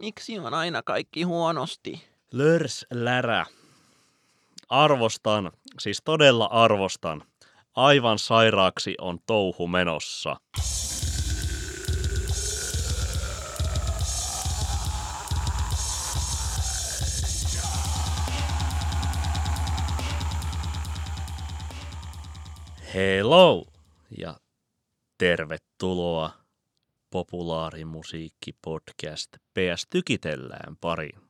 Miksi on aina kaikki huonosti? Lörs lärä. Arvostan, siis todella arvostan. Aivan sairaaksi on touhu menossa. Hello ja tervetuloa populaarimusiikkipodcast PS Tykitellään pariin.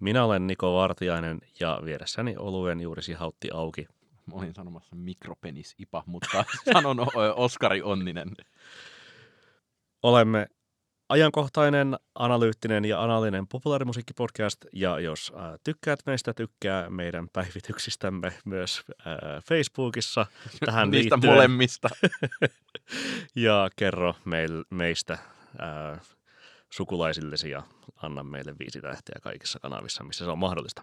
Minä olen Niko Vartiainen ja vieressäni oluen juurisi hautti auki. Mä olin sanomassa mikropenis ipa, mutta sanon Oskari Onninen. Olemme ajankohtainen, analyyttinen ja analinen populaarimusiikkipodcast, ja jos äh, tykkäät meistä, tykkää meidän päivityksistämme myös äh, Facebookissa tähän Niistä liittyen. molemmista. ja kerro meil, meistä äh, sukulaisillesi ja anna meille viisi tähteä kaikissa kanavissa, missä se on mahdollista.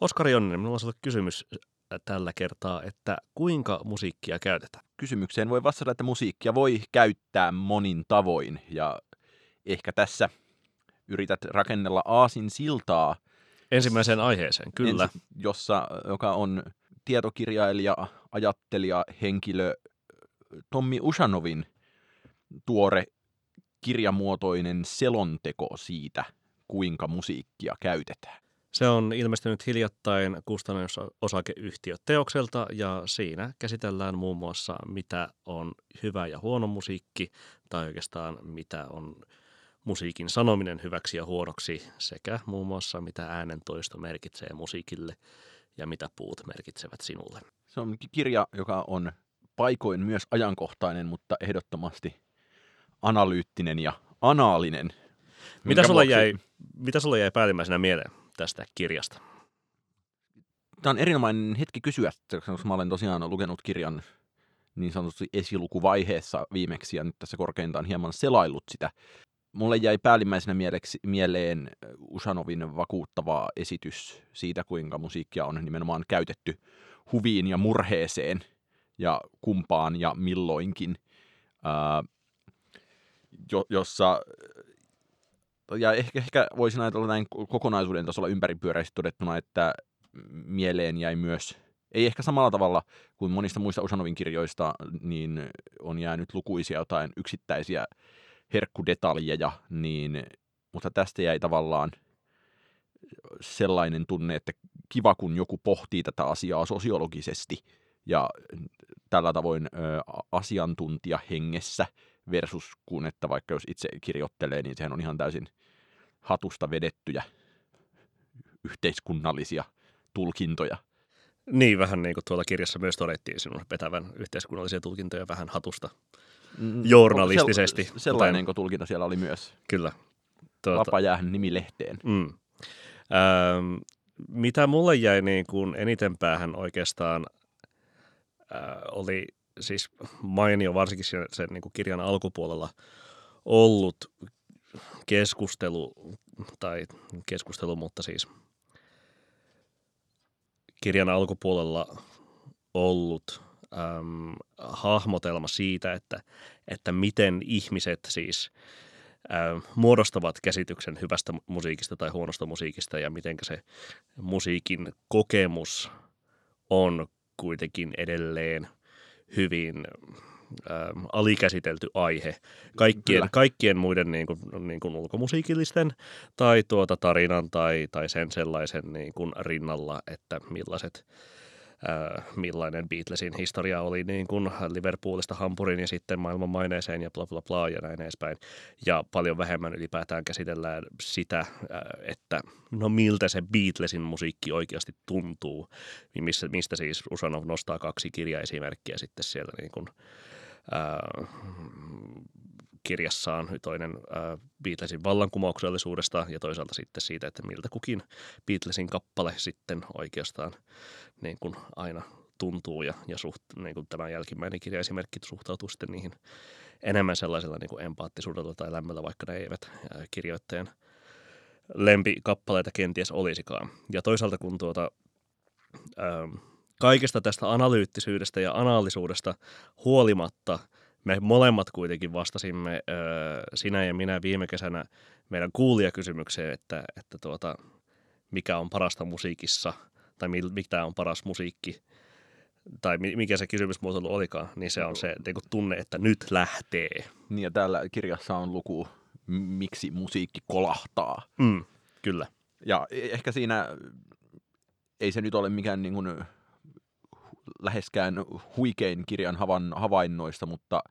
Oskari Onninen, minulla on sinulle kysymys äh, tällä kertaa, että kuinka musiikkia käytetään? Kysymykseen voi vastata, että musiikkia voi käyttää monin tavoin, ja ehkä tässä yrität rakennella aasin siltaa, Ensimmäiseen aiheeseen, kyllä. Ensi, jossa, joka on tietokirjailija, ajattelija, henkilö Tommi Ushanovin tuore kirjamuotoinen selonteko siitä, kuinka musiikkia käytetään. Se on ilmestynyt hiljattain kustannusosakeyhtiö Teokselta ja siinä käsitellään muun muassa mitä on hyvä ja huono musiikki tai oikeastaan mitä on musiikin sanominen hyväksi ja huonoksi sekä muun muassa mitä äänentoisto merkitsee musiikille ja mitä puut merkitsevät sinulle. Se on kirja, joka on paikoin myös ajankohtainen, mutta ehdottomasti analyyttinen ja anaalinen. Mitä sulle, vuoksi... jäi, mitä sulle jäi päällimmäisenä mieleen tästä kirjasta? Tämä on erinomainen hetki kysyä, koska mä olen tosiaan lukenut kirjan niin sanotusti esilukuvaiheessa viimeksi ja nyt tässä korkeintaan hieman selaillut sitä. Mulle jäi päällimmäisenä mieleksi, mieleen Usanovin vakuuttava esitys siitä, kuinka musiikkia on nimenomaan käytetty huviin ja murheeseen ja kumpaan ja milloinkin, ää, jo, jossa ja ehkä, ehkä voisin ajatella näin kokonaisuuden tasolla ympäripyöreästi todettuna, että mieleen jäi myös, ei ehkä samalla tavalla kuin monista muista Usanovin kirjoista, niin on jäänyt lukuisia jotain yksittäisiä herkkudetaljeja, niin, mutta tästä jäi tavallaan sellainen tunne, että kiva kun joku pohtii tätä asiaa sosiologisesti ja tällä tavoin ö, asiantuntija hengessä versus kun, että vaikka jos itse kirjoittelee, niin sehän on ihan täysin hatusta vedettyjä yhteiskunnallisia tulkintoja. Niin, vähän niin kuin tuolla kirjassa myös todettiin sinun vetävän yhteiskunnallisia tulkintoja vähän hatusta journalistisesti. Sel- sellainen kuten... tulkinta siellä oli myös. Kyllä. Tuota... Vapaa-jäähän nimilehteen. Mm. Ähm, mitä mulle jäi niin kuin eniten päähän oikeastaan äh, oli siis mainio varsinkin sen, sen niin kuin kirjan alkupuolella ollut keskustelu, tai keskustelu, mutta siis kirjan alkupuolella ollut äm, hahmotelma siitä, että, että miten ihmiset siis äm, muodostavat käsityksen hyvästä musiikista tai huonosta musiikista ja miten se musiikin kokemus on kuitenkin edelleen hyvin äh, alikäsitelty aihe kaikkien, kaikkien muiden niin kuin, niin kuin ulkomusiikillisten tai tuota tarinan tai, tai sen sellaisen niin kuin rinnalla, että millaiset äh, millainen Beatlesin historia oli niin kuin Liverpoolista Hampurin ja sitten maailman maineeseen ja bla bla bla ja näin edespäin. Ja paljon vähemmän ylipäätään käsitellään sitä, äh, että no miltä se Beatlesin musiikki oikeasti tuntuu, mistä, mistä siis Usanov nostaa kaksi kirjaesimerkkiä sitten sieltä niin kuin, äh, kirjassaan, toinen äh, Beatlesin vallankumouksellisuudesta ja toisaalta sitten siitä, että miltä kukin Beatlesin kappale sitten oikeastaan niin kuin aina tuntuu ja, ja suht, niin kuin tämä jälkimmäinen kirjaesimerkki suhtautuu sitten niihin enemmän sellaisella niin kuin empaattisuudella tai lämmöllä, vaikka ne eivät äh, kirjoittajan lempikappaleita kenties olisikaan. Ja toisaalta kun tuota, ähm, kaikesta tästä analyyttisyydestä ja analisuudesta huolimatta me molemmat kuitenkin vastasimme, sinä ja minä viime kesänä meidän kuulijakysymykseen, että, että tuota, mikä on parasta musiikissa tai mikä on paras musiikki tai mikä se kysymysmuotoilu olikaan, niin se on se niin tunne, että nyt lähtee. Niin ja täällä kirjassa on luku, miksi musiikki kolahtaa. Mm, kyllä. Ja e-, ehkä siinä ei se nyt ole mikään niin kuin, läheskään huikein kirjan havainnoista, mutta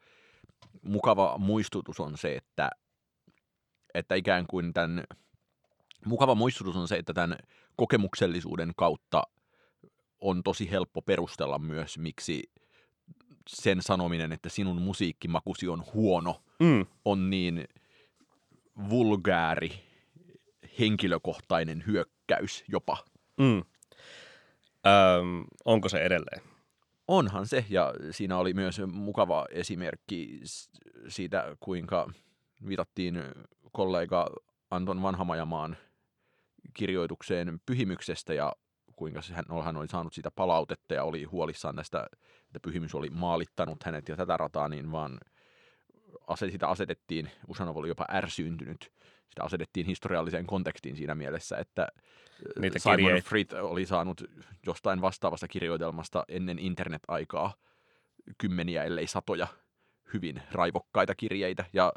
mukava muistutus on se, että, että ikään kuin tämän, mukava muistutus on se, että tämän kokemuksellisuuden kautta on tosi helppo perustella myös, miksi sen sanominen, että sinun musiikkimakusi on huono, mm. on niin vulgääri, henkilökohtainen hyökkäys jopa. Mm. Öm, onko se edelleen? Onhan se, ja siinä oli myös mukava esimerkki siitä, kuinka viitattiin kollega Anton Vanhamajamaan kirjoitukseen pyhimyksestä, ja kuinka hän, hän oli saanut siitä palautetta ja oli huolissaan tästä, että pyhimys oli maalittanut hänet ja tätä rataa, niin vaan sitä asetettiin, Usanov oli jopa ärsyyntynyt, sitä asetettiin historialliseen kontekstiin siinä mielessä, että Niitä Simon kirjeet. Fried oli saanut jostain vastaavasta kirjoitelmasta ennen internet-aikaa kymmeniä, ellei satoja hyvin raivokkaita kirjeitä, ja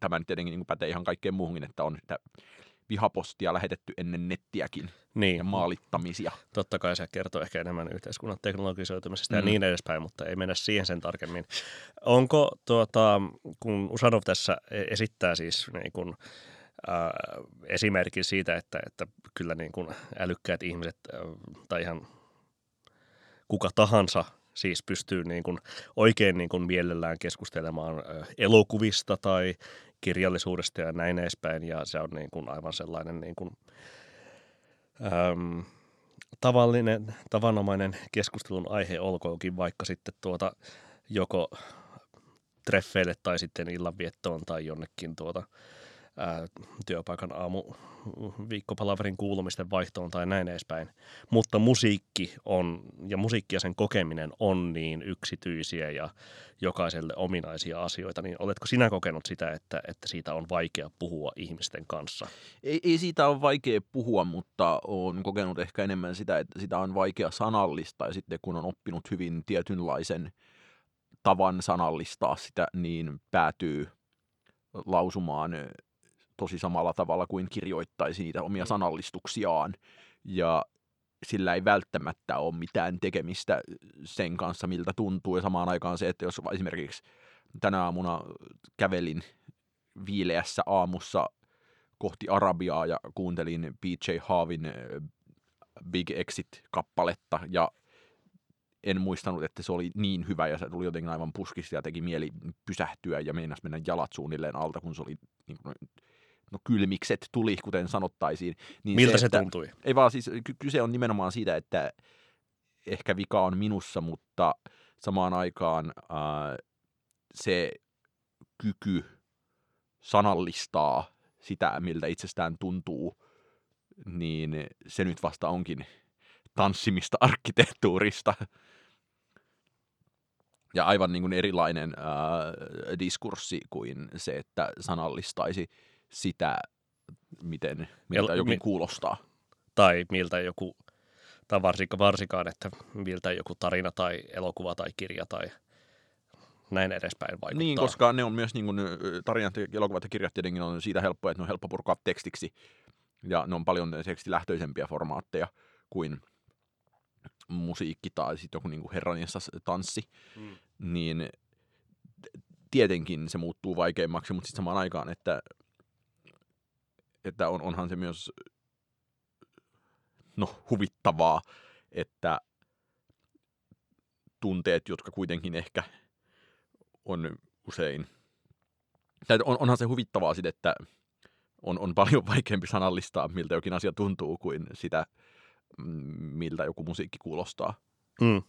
tämä nyt tietenkin niin pätee ihan kaikkeen muuhunkin, että on sitä vihapostia lähetetty ennen nettiäkin niin. ja maalittamisia. Totta kai se kertoo ehkä enemmän yhteiskunnan teknologisoitumisesta mm. ja niin edespäin, mutta ei mennä siihen sen tarkemmin. Onko, tuota, kun Usanov tässä e- esittää siis niin kuin, äh, esimerkin siitä, että, että kyllä niin kuin älykkäät ihmiset äh, tai ihan kuka tahansa siis pystyy niin kuin oikein niin kuin mielellään keskustelemaan elokuvista tai kirjallisuudesta ja näin edespäin. Ja se on niin kuin aivan sellainen niin kuin, äm, tavallinen, tavanomainen keskustelun aihe olkoonkin vaikka sitten tuota joko treffeille tai sitten illanviettoon tai jonnekin tuota ää, työpaikan aamu viikkopalaverin kuulumisten vaihtoon tai näin edespäin. Mutta musiikki on, ja musiikki ja sen kokeminen on niin yksityisiä ja jokaiselle ominaisia asioita, niin oletko sinä kokenut sitä, että, että siitä on vaikea puhua ihmisten kanssa? Ei, ei siitä ole vaikea puhua, mutta olen kokenut ehkä enemmän sitä, että sitä on vaikea sanallistaa ja sitten kun on oppinut hyvin tietynlaisen tavan sanallistaa sitä, niin päätyy lausumaan tosi samalla tavalla kuin kirjoittaisi niitä omia mm. sanallistuksiaan. Ja sillä ei välttämättä ole mitään tekemistä sen kanssa, miltä tuntuu. Ja samaan aikaan se, että jos esimerkiksi tänä aamuna kävelin viileässä aamussa kohti Arabiaa ja kuuntelin PJ Haavin äh, Big Exit-kappaletta ja en muistanut, että se oli niin hyvä ja se tuli jotenkin aivan puskista ja teki mieli pysähtyä ja meinas mennä jalat suunnilleen alta, kun se oli niin kuin, no kylmikset tuli, kuten sanottaisiin. Niin Miltä se, se että, tuntui? Ei vaan siis, kyse on nimenomaan siitä, että ehkä vika on minussa, mutta samaan aikaan äh, se kyky sanallistaa sitä, miltä itsestään tuntuu, niin se nyt vasta onkin tanssimista arkkitehtuurista. Ja aivan niin kuin erilainen äh, diskurssi kuin se, että sanallistaisi sitä, miten, miltä jokin mi- kuulostaa. Tai miltä joku, tai varsinkaan, varsinkaan, että miltä joku tarina tai elokuva tai kirja tai näin edespäin vaikuttaa. Niin, koska ne on myös niin kuin, tarinat, elokuvat ja kirjat tietenkin on siitä helppoa, että ne on helppo purkaa tekstiksi. Ja ne on paljon tekstilähtöisempiä formaatteja kuin musiikki tai sitten joku niin kuin herranissa tanssi. Mm. Niin tietenkin se muuttuu vaikeammaksi, mutta sitten samaan aikaan, että että on, onhan se myös no, huvittavaa, että tunteet, jotka kuitenkin ehkä on usein, tai on, onhan se huvittavaa sitten, että on, on paljon vaikeampi sanallistaa, miltä jokin asia tuntuu, kuin sitä, miltä joku musiikki kuulostaa. Mm,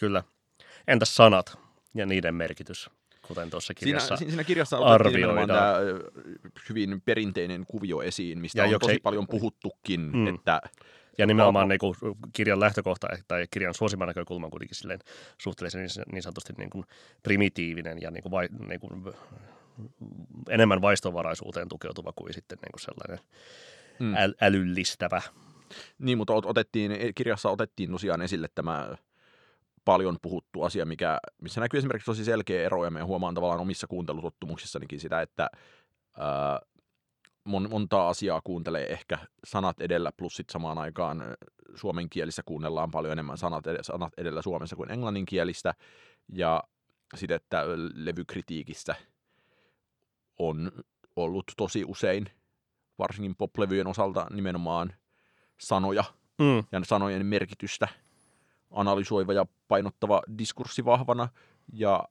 kyllä. Entäs sanat ja niiden merkitys? Kuten tuossa kirjassa siinä, siinä kirjassa arvioidaan. tämä hyvin perinteinen kuvio esiin, mistä ja on tosi paljon puhuttukin, mm. että Ja nimenomaan niin kuin, kirjan lähtökohta tai kirjan suosiman näkökulma on kuitenkin silleen suhteellisen niin, niin sanotusti niin kuin primitiivinen ja niin kuin vai, niin kuin, enemmän vaistovaraisuuteen tukeutuva kuin sitten niin kuin sellainen hmm. äl, älyllistävä. Niin, mutta otettiin, kirjassa otettiin tosiaan esille tämä paljon puhuttu asia, mikä, missä näkyy esimerkiksi tosi selkeä ero, ja me huomaan tavallaan omissa kuuntelutottumuksissanikin sitä, että ää, mon, montaa asiaa kuuntelee ehkä sanat edellä, plus sitten samaan aikaan suomen kielissä kuunnellaan paljon enemmän sanat, edellä, sanat edellä Suomessa kuin englanninkielistä, ja sitten, että levykritiikistä on ollut tosi usein, varsinkin poplevyjen osalta nimenomaan sanoja mm. ja sanojen merkitystä analysoiva ja painottava diskurssi vahvana. Ja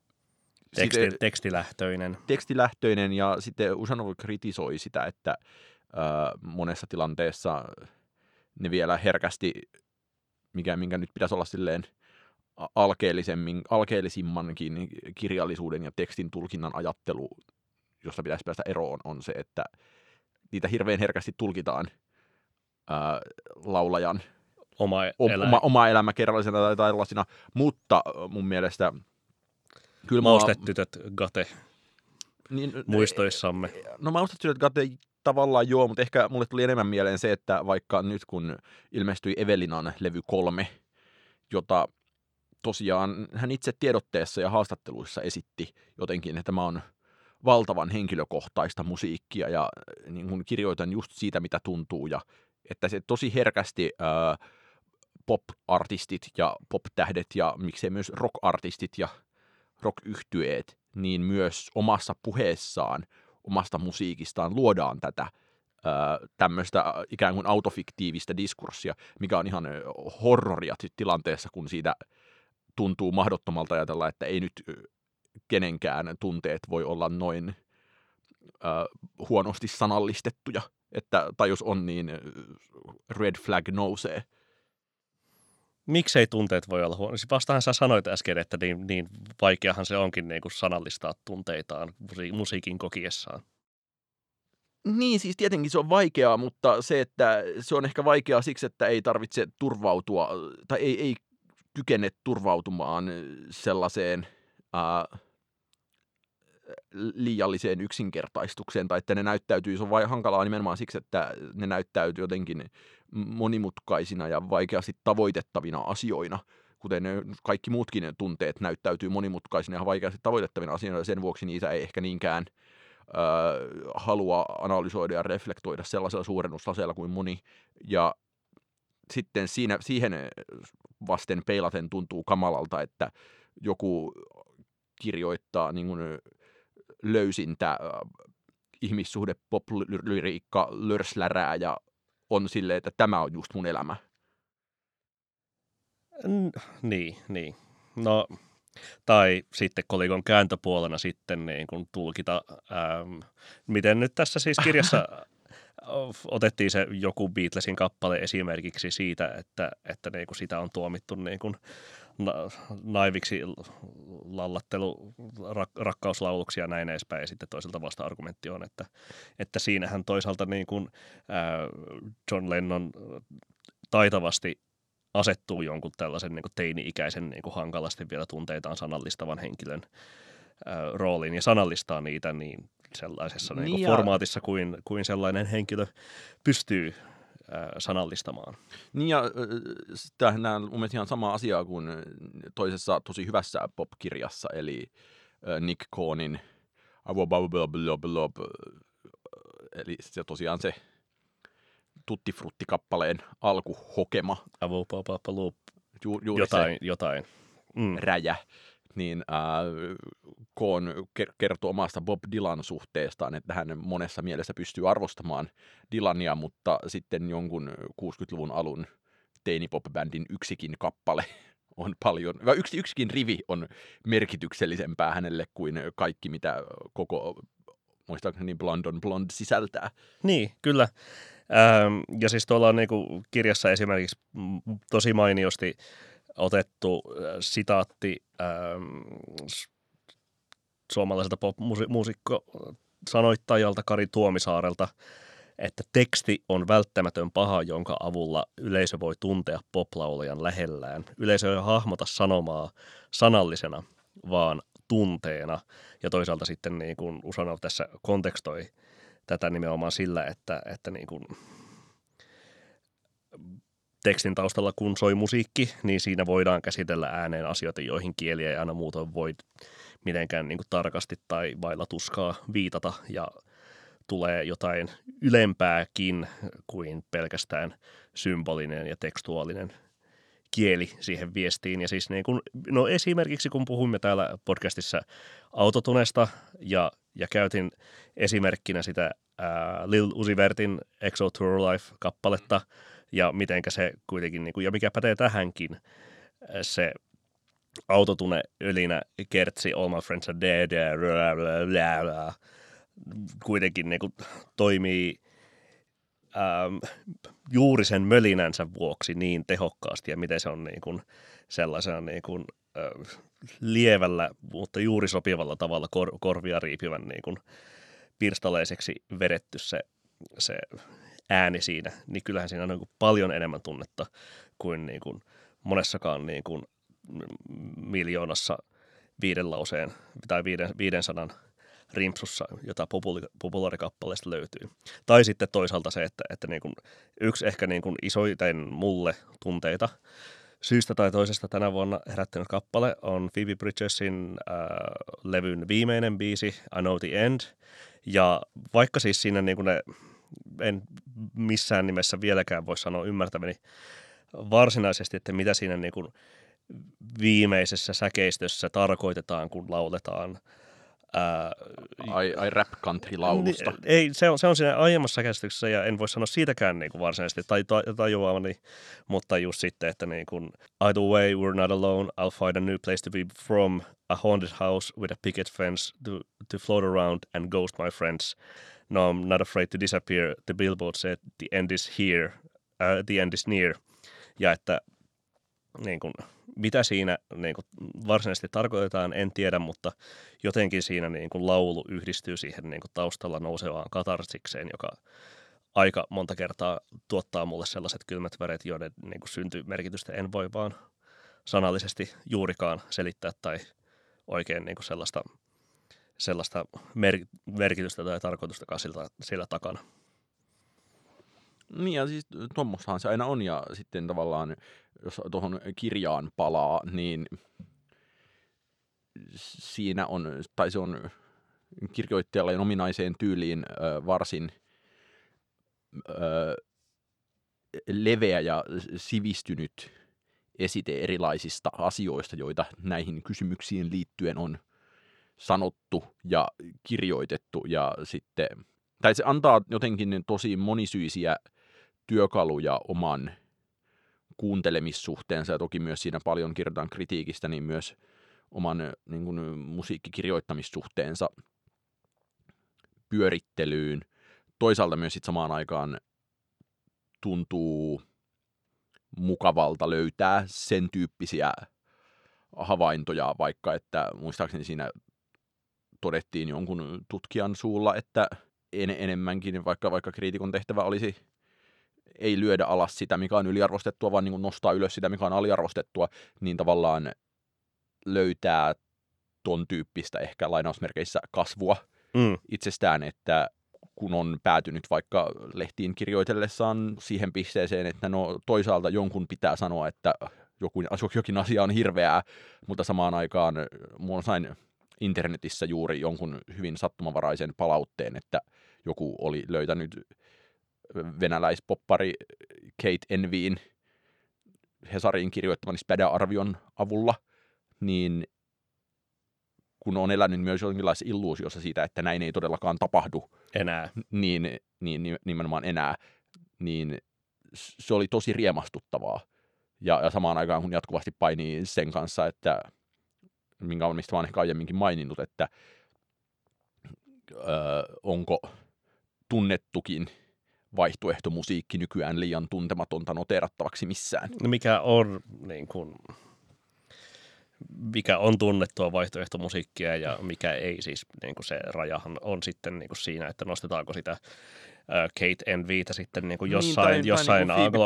Teksti, sitten, tekstilähtöinen. Tekstilähtöinen ja sitten Usanov kritisoi sitä, että äh, monessa tilanteessa ne vielä herkästi, mikä, minkä nyt pitäisi olla silleen alkeellisemmin, alkeellisimmankin kirjallisuuden ja tekstin tulkinnan ajattelu, josta pitäisi päästä eroon, on se, että niitä hirveän herkästi tulkitaan ää, laulajan oma, elä. oma, oma elämä kerrallisena tai tällaisina, mutta mun mielestä kyllä Maustetytöt Gate niin, muistoissamme. No Maustetytöt Gate tavallaan joo, mutta ehkä mulle tuli enemmän mieleen se, että vaikka nyt kun ilmestyi Evelinan levy kolme, jota tosiaan hän itse tiedotteessa ja haastatteluissa esitti jotenkin, että tämä on valtavan henkilökohtaista musiikkia ja niin kun kirjoitan just siitä, mitä tuntuu ja että se tosi herkästi ää, pop-artistit ja pop-tähdet ja miksei myös rock-artistit ja rock-yhtyeet, niin myös omassa puheessaan, omasta musiikistaan luodaan tätä tämmöistä ikään kuin autofiktiivistä diskurssia, mikä on ihan horroria tilanteessa, kun siitä tuntuu mahdottomalta ajatella, että ei nyt kenenkään tunteet voi olla noin äh, huonosti sanallistettuja, että, tai jos on, niin red flag nousee – miksei tunteet voi olla huono? Siis vastahan sä sanoit äsken, että niin, niin vaikeahan se onkin niin kuin sanallistaa tunteitaan musiikin kokiessaan. Niin, siis tietenkin se on vaikeaa, mutta se, että se on ehkä vaikeaa siksi, että ei tarvitse turvautua, tai ei, ei kykene turvautumaan sellaiseen ää, liialliseen yksinkertaistukseen, tai että ne näyttäytyy, se on vai hankalaa nimenomaan siksi, että ne näyttäytyy jotenkin monimutkaisina ja vaikeasti tavoitettavina asioina, kuten ne kaikki muutkin tunteet näyttäytyy monimutkaisina ja vaikeasti tavoitettavina asioina, ja sen vuoksi niitä ei ehkä niinkään äh, halua analysoida ja reflektoida sellaisella suurennustaseella kuin moni, ja sitten siinä, siihen vasten peilaten tuntuu kamalalta, että joku kirjoittaa niin kuin löysintä ihmissuhde pop-lyriikka lörslärää ja on silleen, että tämä on just mun elämä. N- niin, niin. No, tai sitten kolikon kääntöpuolena sitten niin kun tulkita, ähm, miten nyt tässä siis kirjassa otettiin se joku Beatlesin kappale esimerkiksi siitä, että, että niin kuin sitä on tuomittu niin kuin na- naiviksi lallattelu, rak- rakkauslauluksi ja näin edespäin. Ja sitten toiselta vasta argumentti on, että, että siinähän toisaalta niin kuin, ää, John Lennon taitavasti asettuu jonkun tällaisen niin kuin teini-ikäisen niin kuin hankalasti vielä tunteitaan sanallistavan henkilön ää, rooliin ja sanallistaa niitä niin sellaisessa niin, niin formaatissa kuin, kuin sellainen henkilö pystyy sanallistamaan. Niin ja tämähän on mun mielestä ihan sama asia kuin toisessa tosi hyvässä pop-kirjassa, eli Nick Cohnin Eli se tosiaan se tuttifrutti-kappaleen alkuhokema. Ju, juuri jotain, se jotain. Mm. räjä niin äh, Koon kertoo omasta Bob Dylan suhteestaan, että hän monessa mielessä pystyy arvostamaan Dylania, mutta sitten jonkun 60-luvun alun teinipop-bändin yksikin kappale on paljon, yksi, yksikin rivi on merkityksellisempää hänelle kuin kaikki, mitä koko, muistaakseni Blonde on Blonde sisältää. Niin, kyllä. Ähm, ja siis tuolla on niinku kirjassa esimerkiksi tosi mainiosti otettu äh, sitaatti ähm, suomalaiselta pop-muusikko sanoittajalta Kari Tuomisaarelta, että teksti on välttämätön paha, jonka avulla yleisö voi tuntea poplaulajan lähellään. Yleisö ei hahmota sanomaa sanallisena, vaan tunteena. Ja toisaalta sitten niin kuin Usanov tässä kontekstoi tätä nimenomaan sillä, että, että niin kuin tekstin taustalla kun soi musiikki, niin siinä voidaan käsitellä ääneen asioita, joihin kieliä ei aina muutoin voi mitenkään niin kuin tarkasti tai vailla tuskaa viitata ja tulee jotain ylempääkin kuin pelkästään symbolinen ja tekstuaalinen kieli siihen viestiin. Ja siis niin kun, no esimerkiksi kun puhuimme täällä podcastissa autotunesta ja, ja käytin esimerkkinä sitä ää, Lil Uzi Vertin Exo Tour Life-kappaletta ja mitenkä se kuitenkin, niin kun, ja mikä pätee tähänkin, se autotune ylinä kertsi All My Friends Are Dead, blah, blah, blah, blah, kuitenkin niin kuin, toimii ähm, juuri sen mölinänsä vuoksi niin tehokkaasti ja miten se on niin kuin, sellaisena niin kuin, äh, lievällä, mutta juuri sopivalla tavalla kor- korvia riipivän niin kuin, pirstaleiseksi vedetty se, se ääni siinä, niin kyllähän siinä on niin kuin paljon enemmän tunnetta kuin, niin kuin monessakaan niin kuin miljoonassa viiden lauseen tai viiden, viiden sanan rimpsussa, jota populaarikappaleesta löytyy. Tai sitten toisaalta se, että, että niin kuin yksi ehkä niin kuin isoiten mulle tunteita syystä tai toisesta tänä vuonna herättänyt kappale on Phoebe Bridgesin äh, levyn viimeinen biisi, I Know the End. Ja vaikka siis siinä niin kuin ne, en missään nimessä vieläkään voi sanoa ymmärtäväni varsinaisesti, että mitä siinä niin kuin viimeisessä säkeistössä tarkoitetaan, kun lauletaan – Ää, ai, ai rap country laulusta. Niin, ei, se on, se on siinä aiemmassa käsityksessä ja en voi sanoa siitäkään niin kuin varsinaisesti tai, tajuavani, mutta just sitten, että niin kuin, either way we're not alone, I'll find a new place to be from, a haunted house with a picket fence to, to float around and ghost my friends. No, I'm not afraid to disappear. The billboard said the end is here, uh, the end is near. Ja että niin kuin, mitä siinä niin kuin, varsinaisesti tarkoitetaan, en tiedä, mutta jotenkin siinä niin kuin, laulu yhdistyy siihen niin kuin, taustalla nousevaan katarsikseen, joka aika monta kertaa tuottaa mulle sellaiset kylmät väret, joiden niin kuin, syntyy merkitystä en voi vaan sanallisesti juurikaan selittää tai oikein niin kuin, sellaista, sellaista mer- merkitystä tai tarkoitustakaan sillä, sillä takana. Niin ja siis tuommoistahan se aina on ja sitten tavallaan jos tuohon kirjaan palaa, niin siinä on, tai se on kirjoittajalle ominaiseen tyyliin ö, varsin ö, leveä ja sivistynyt esite erilaisista asioista, joita näihin kysymyksiin liittyen on sanottu ja kirjoitettu ja sitten, tai se antaa jotenkin tosi monisyisiä työkaluja oman kuuntelemissuhteensa ja toki myös siinä paljon kirjoitetaan kritiikistä, niin myös oman niin kuin, musiikkikirjoittamissuhteensa pyörittelyyn. Toisaalta myös sit samaan aikaan tuntuu mukavalta löytää sen tyyppisiä havaintoja, vaikka että muistaakseni siinä todettiin jonkun tutkijan suulla, että en, enemmänkin, vaikka, vaikka kriitikon tehtävä olisi ei lyödä alas sitä, mikä on yliarvostettua, vaan niin nostaa ylös sitä, mikä on aliarvostettua, niin tavallaan löytää ton tyyppistä ehkä lainausmerkeissä kasvua mm. itsestään, että kun on päätynyt vaikka lehtiin kirjoitellessaan siihen pisteeseen, että no toisaalta jonkun pitää sanoa, että joku, jokin asia on hirveää, mutta samaan aikaan mulla sain internetissä juuri jonkun hyvin sattumavaraisen palautteen, että joku oli löytänyt venäläispoppari Kate Envyin Hesarin kirjoittaman Spädä-arvion avulla, niin kun on elänyt myös jonkinlaisessa illuusiossa siitä, että näin ei todellakaan tapahdu. Enää. Niin, niin nimenomaan enää. Niin se oli tosi riemastuttavaa. Ja, ja samaan aikaan kun jatkuvasti painii sen kanssa, että minkä mistä mä oon ehkä aiemminkin maininnut, että öö, onko tunnettukin vaihtoehtomusiikki nykyään liian tuntematonta noterattavaksi missään. No mikä on niin kuin, mikä on tunnettua vaihtoehtomusiikkia ja mikä ei siis, niin kuin se rajahan on sitten niin kuin siinä, että nostetaanko sitä Kate Envytä sitten niin kuin Niin, jossain, tai- tai jossain niin kuin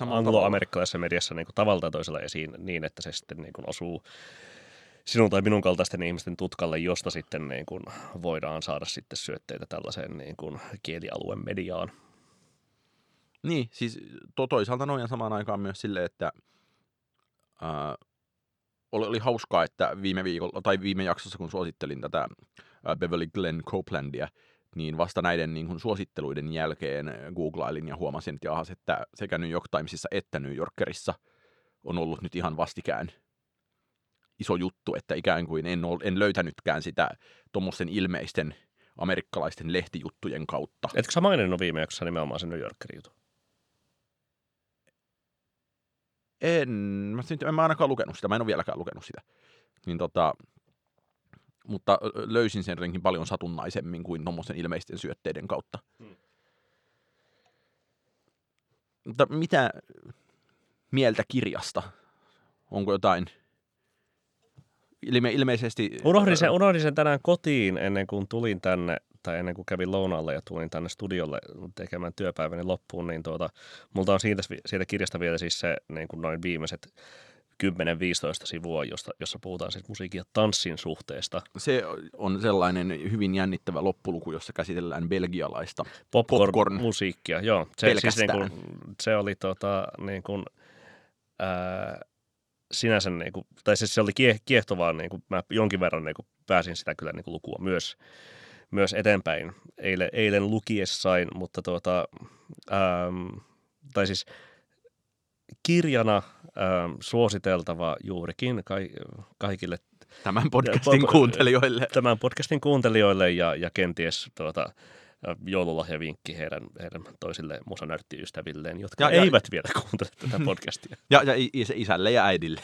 anglo, angloamerikkalaisessa mediassa niin kuin tavalla tai toisella esiin niin, että se sitten niin kuin osuu sinun tai minun kaltaisten ihmisten tutkalle, josta sitten niin kuin voidaan saada sitten syötteitä tällaiseen niin kuin kielialueen mediaan. Niin, siis to, toisaalta noin samaan aikaan myös silleen, että ää, oli, oli hauskaa, että viime viikolla, tai viime jaksossa, kun suosittelin tätä ää, Beverly Glenn Copelandia, niin vasta näiden niin kuin, suositteluiden jälkeen googlailin ja huomasin, että, jahas, että sekä New York Timesissa että New Yorkerissa on ollut nyt ihan vastikään iso juttu, että ikään kuin en, ol, en löytänytkään sitä tuommoisten ilmeisten amerikkalaisten lehtijuttujen kautta. Etkö sä maininnut viime jaksossa nimenomaan sen New Yorkerin jutun? En, mä, en mä ainakaan lukenut sitä, mä en ole vieläkään lukenut sitä. Niin tota, mutta löysin sen jotenkin paljon satunnaisemmin kuin tuommoisen ilmeisten syötteiden kautta. Hmm. Mutta mitä mieltä kirjasta? Onko jotain ilme, ilmeisesti... Unohdin sen, unohdin sen tänään kotiin ennen kuin tulin tänne, tai ennen kuin kävin lounaalle ja tulin tänne studiolle tekemään työpäiväni loppuun, niin tuota, multa on siitä, siitä kirjasta vielä siis se niin kuin noin viimeiset 10-15 sivua, josta, jossa puhutaan siis musiikin ja tanssin suhteesta. Se on sellainen hyvin jännittävä loppuluku, jossa käsitellään belgialaista. Popcorn-musiikkia, joo. Se, siis niin kuin, se oli tota, niin kuin, ää, sinänsä, niin kuin, tai siis se oli kie- kiehtovaa, niin kuin, mä jonkin verran niin kuin, pääsin sitä kyllä niin kuin, lukua myös, myös eteenpäin eilen, eilen lukiessain, mutta tuota, äm, tai siis kirjana äm, suositeltava juurikin kai, kaikille Tämän podcastin kuuntelijoille. tämän podcastin kuuntelijoille ja, ja kenties tuota, joululahjavinkki heidän, heidän toisille musanörttiystävilleen, jotka Ja- ja, ja- eivät vielä kuuntele tätä podcastia. Ja, ja isälle ja äidille,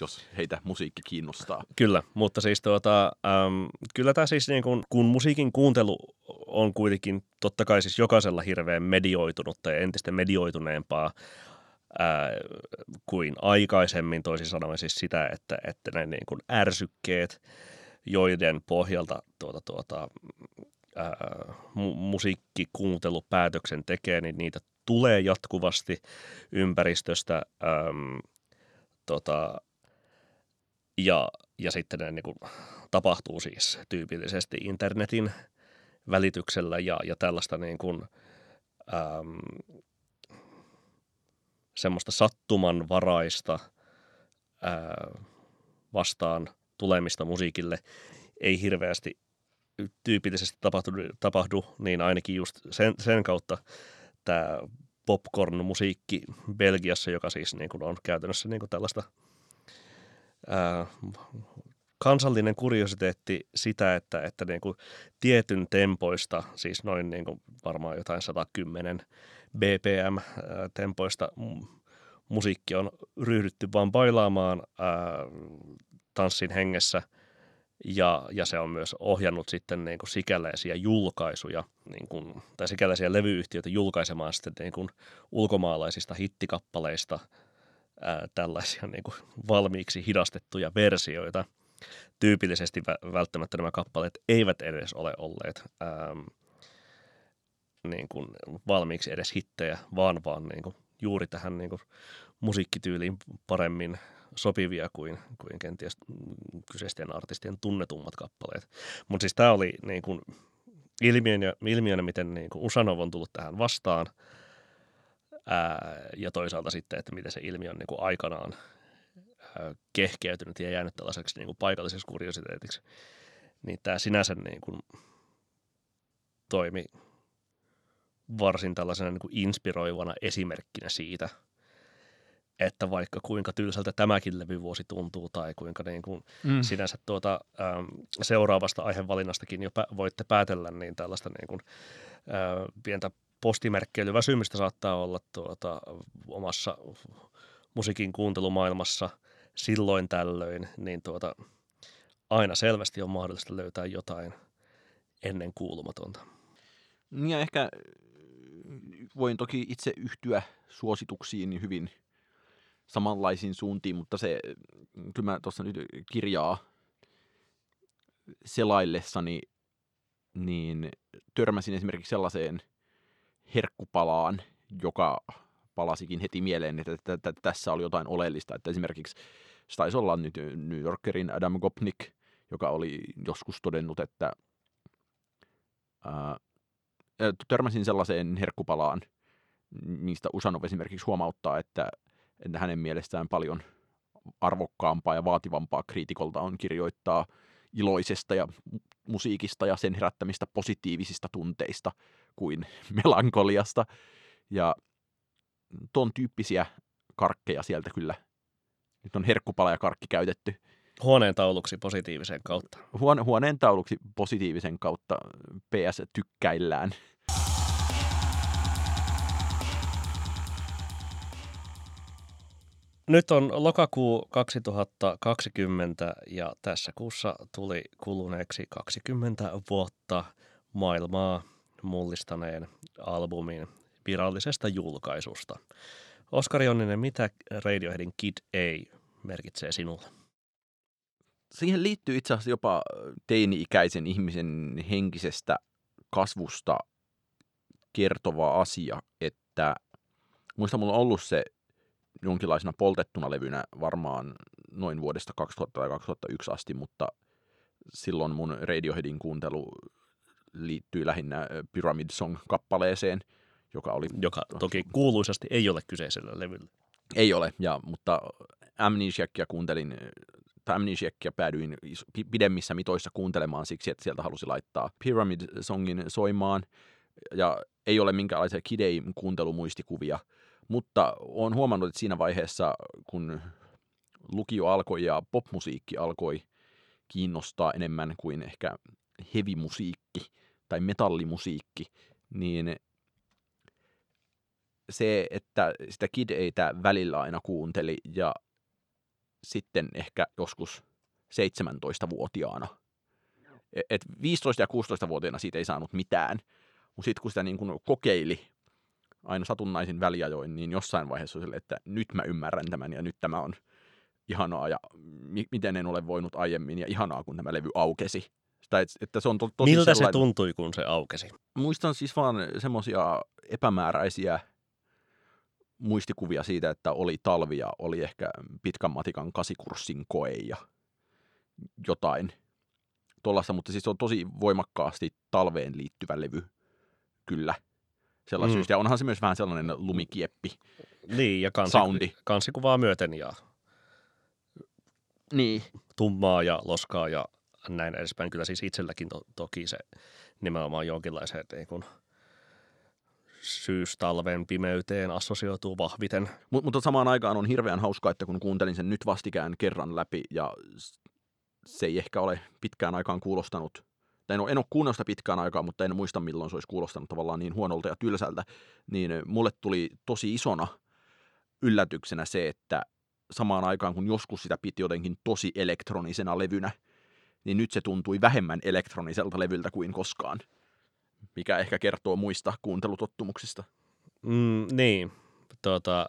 jos heitä musiikki kiinnostaa. Kyllä, mutta siis tuota, äm, kyllä tämä siis niin kun, kun musiikin kuuntelu on kuitenkin totta kai siis jokaisella hirveän medioitunutta ja entistä medioituneempaa ää, kuin aikaisemmin, toisin sanoen siis sitä, että, että ne niin kuin ärsykkeet, joiden pohjalta tuota, tuota, ää, mu- musiikkikuuntelupäätöksen tekee, niin niitä tulee jatkuvasti ympäristöstä. Äm, tota, ja, ja sitten ne niin kuin, tapahtuu siis tyypillisesti internetin välityksellä ja, ja tällaista niin kuin, äm, semmoista sattumanvaraista ää, vastaan tulemista musiikille ei hirveästi tyypillisesti tapahdu, tapahdu niin ainakin just sen, sen kautta tämä popcorn-musiikki Belgiassa, joka siis niin kuin on käytännössä niin kuin tällaista ää, kansallinen kuriositeetti sitä, että, että niin kuin tietyn tempoista, siis noin niin kuin varmaan jotain 110 BPM-tempoista musiikki on ryhdytty vaan bailaamaan ää, tanssin hengessä ja, ja se on myös ohjannut sitten niin kuin sikäläisiä julkaisuja, niin kuin, tai sikäläisiä levyyhtiöitä julkaisemaan sitten niin kuin ulkomaalaisista hittikappaleista ää, tällaisia niin kuin valmiiksi hidastettuja versioita. Tyypillisesti vä- välttämättä nämä kappaleet eivät edes ole olleet ää, niin kuin valmiiksi edes hittejä, vaan vaan niin kuin juuri tähän niin kuin musiikkityyliin paremmin sopivia kuin, kuin kenties kyseisten artistien tunnetummat kappaleet. Mutta siis tämä oli niin kuin ilmiönä, ilmiönä, miten niin kuin Usanov on tullut tähän vastaan ää, ja toisaalta sitten, että miten se ilmiö on niin kuin aikanaan ää, kehkeytynyt ja jäänyt tällaiseksi niin kuin paikalliseksi kuriositeetiksi. Niin tämä sinänsä niin kuin toimi varsin tällaisena niin kuin inspiroivana esimerkkinä siitä, että vaikka kuinka tylsältä tämäkin levyvuosi tuntuu tai kuinka niin kuin Mm. sinänsä tuota, äm, seuraavasta aihevalinnastakin jo pä- voitte päätellä, niin tällaista niin kuin, ää, pientä postimerkkeilyväsymystä saattaa olla tuota, omassa musiikin kuuntelumaailmassa silloin tällöin, niin tuota, aina selvästi on mahdollista löytää jotain ennen kuulumatonta. Niin Ja ehkä äh, voin toki itse yhtyä suosituksiin hyvin samanlaisiin suuntiin, mutta se, kyllä mä tuossa nyt kirjaa selaillessani, niin törmäsin esimerkiksi sellaiseen herkkupalaan, joka palasikin heti mieleen, että, että, että tässä oli jotain oleellista. Että esimerkiksi se taisi olla nyt New Yorkerin Adam Gopnik, joka oli joskus todennut, että ää, törmäsin sellaiseen herkkupalaan, mistä Usanov esimerkiksi huomauttaa, että hänen mielestään paljon arvokkaampaa ja vaativampaa kriitikolta on kirjoittaa iloisesta ja musiikista ja sen herättämistä positiivisista tunteista kuin melankoliasta. Ja tuon tyyppisiä karkkeja sieltä kyllä. Nyt on herkkupala ja karkki käytetty. Huoneen tauluksi positiivisen kautta. Huone, huoneen tauluksi positiivisen kautta PS tykkäillään. Nyt on lokakuu 2020 ja tässä kuussa tuli kuluneeksi 20 vuotta maailmaa mullistaneen albumin virallisesta julkaisusta. Oskari Onninen, mitä Radioheadin Kid A merkitsee sinulle? Siihen liittyy itse asiassa jopa teini-ikäisen ihmisen henkisestä kasvusta kertova asia, että muista mulla on ollut se jonkinlaisena poltettuna levynä varmaan noin vuodesta 2000 tai 2001 asti, mutta silloin mun Radioheadin kuuntelu liittyy lähinnä Pyramid Song-kappaleeseen, joka oli... Joka toki kuuluisasti ei ole kyseisellä levyllä. Ei ole, ja, mutta Amnesiacia kuuntelin, tai Amnesiacia päädyin pidemmissä mitoissa kuuntelemaan siksi, että sieltä halusi laittaa Pyramid Songin soimaan, ja ei ole minkäänlaisia kidei kuuntelumuistikuvia, mutta olen huomannut, että siinä vaiheessa, kun lukio alkoi ja popmusiikki alkoi kiinnostaa enemmän kuin ehkä hevimusiikki tai metallimusiikki, niin se, että sitä Kid Eitä välillä aina kuunteli ja sitten ehkä joskus 17-vuotiaana. E, et 15- ja 16-vuotiaana siitä ei saanut mitään, mutta sitten kun sitä niin kun kokeili aina satunnaisin väliajoin, niin jossain vaiheessa oli että nyt mä ymmärrän tämän ja nyt tämä on ihanaa ja mi- miten en ole voinut aiemmin ja ihanaa, kun tämä levy aukesi. Sitä, että se on to- tosi Miltä sellainen... se tuntui, kun se aukesi? Muistan siis vaan semmoisia epämääräisiä muistikuvia siitä, että oli talvi ja oli ehkä pitkän matikan kasikurssin koe ja jotain tuollaista, mutta siis se on tosi voimakkaasti talveen liittyvä levy, kyllä sellaisesta mm. syystä. Ja onhan se myös vähän sellainen lumikieppi Niin, ja kansi, soundi. kansikuvaa myöten ja Niin. tummaa ja loskaa ja näin edespäin. Kyllä siis itselläkin to- toki se nimenomaan jonkinlaiseen niin kuin syystalven pimeyteen assosioituu vahviten. Mut, mutta samaan aikaan on hirveän hauskaa, että kun kuuntelin sen nyt vastikään kerran läpi ja se ei ehkä ole pitkään aikaan kuulostanut, tai en ole, en ole kuunnellut sitä pitkään aikaa, mutta en muista milloin se olisi kuulostanut tavallaan niin huonolta ja tylsältä, niin mulle tuli tosi isona yllätyksenä se, että samaan aikaan kun joskus sitä piti jotenkin tosi elektronisena levynä, niin nyt se tuntui vähemmän elektroniselta levyltä kuin koskaan, mikä ehkä kertoo muista kuuntelutottumuksista. Mm, niin, tuota,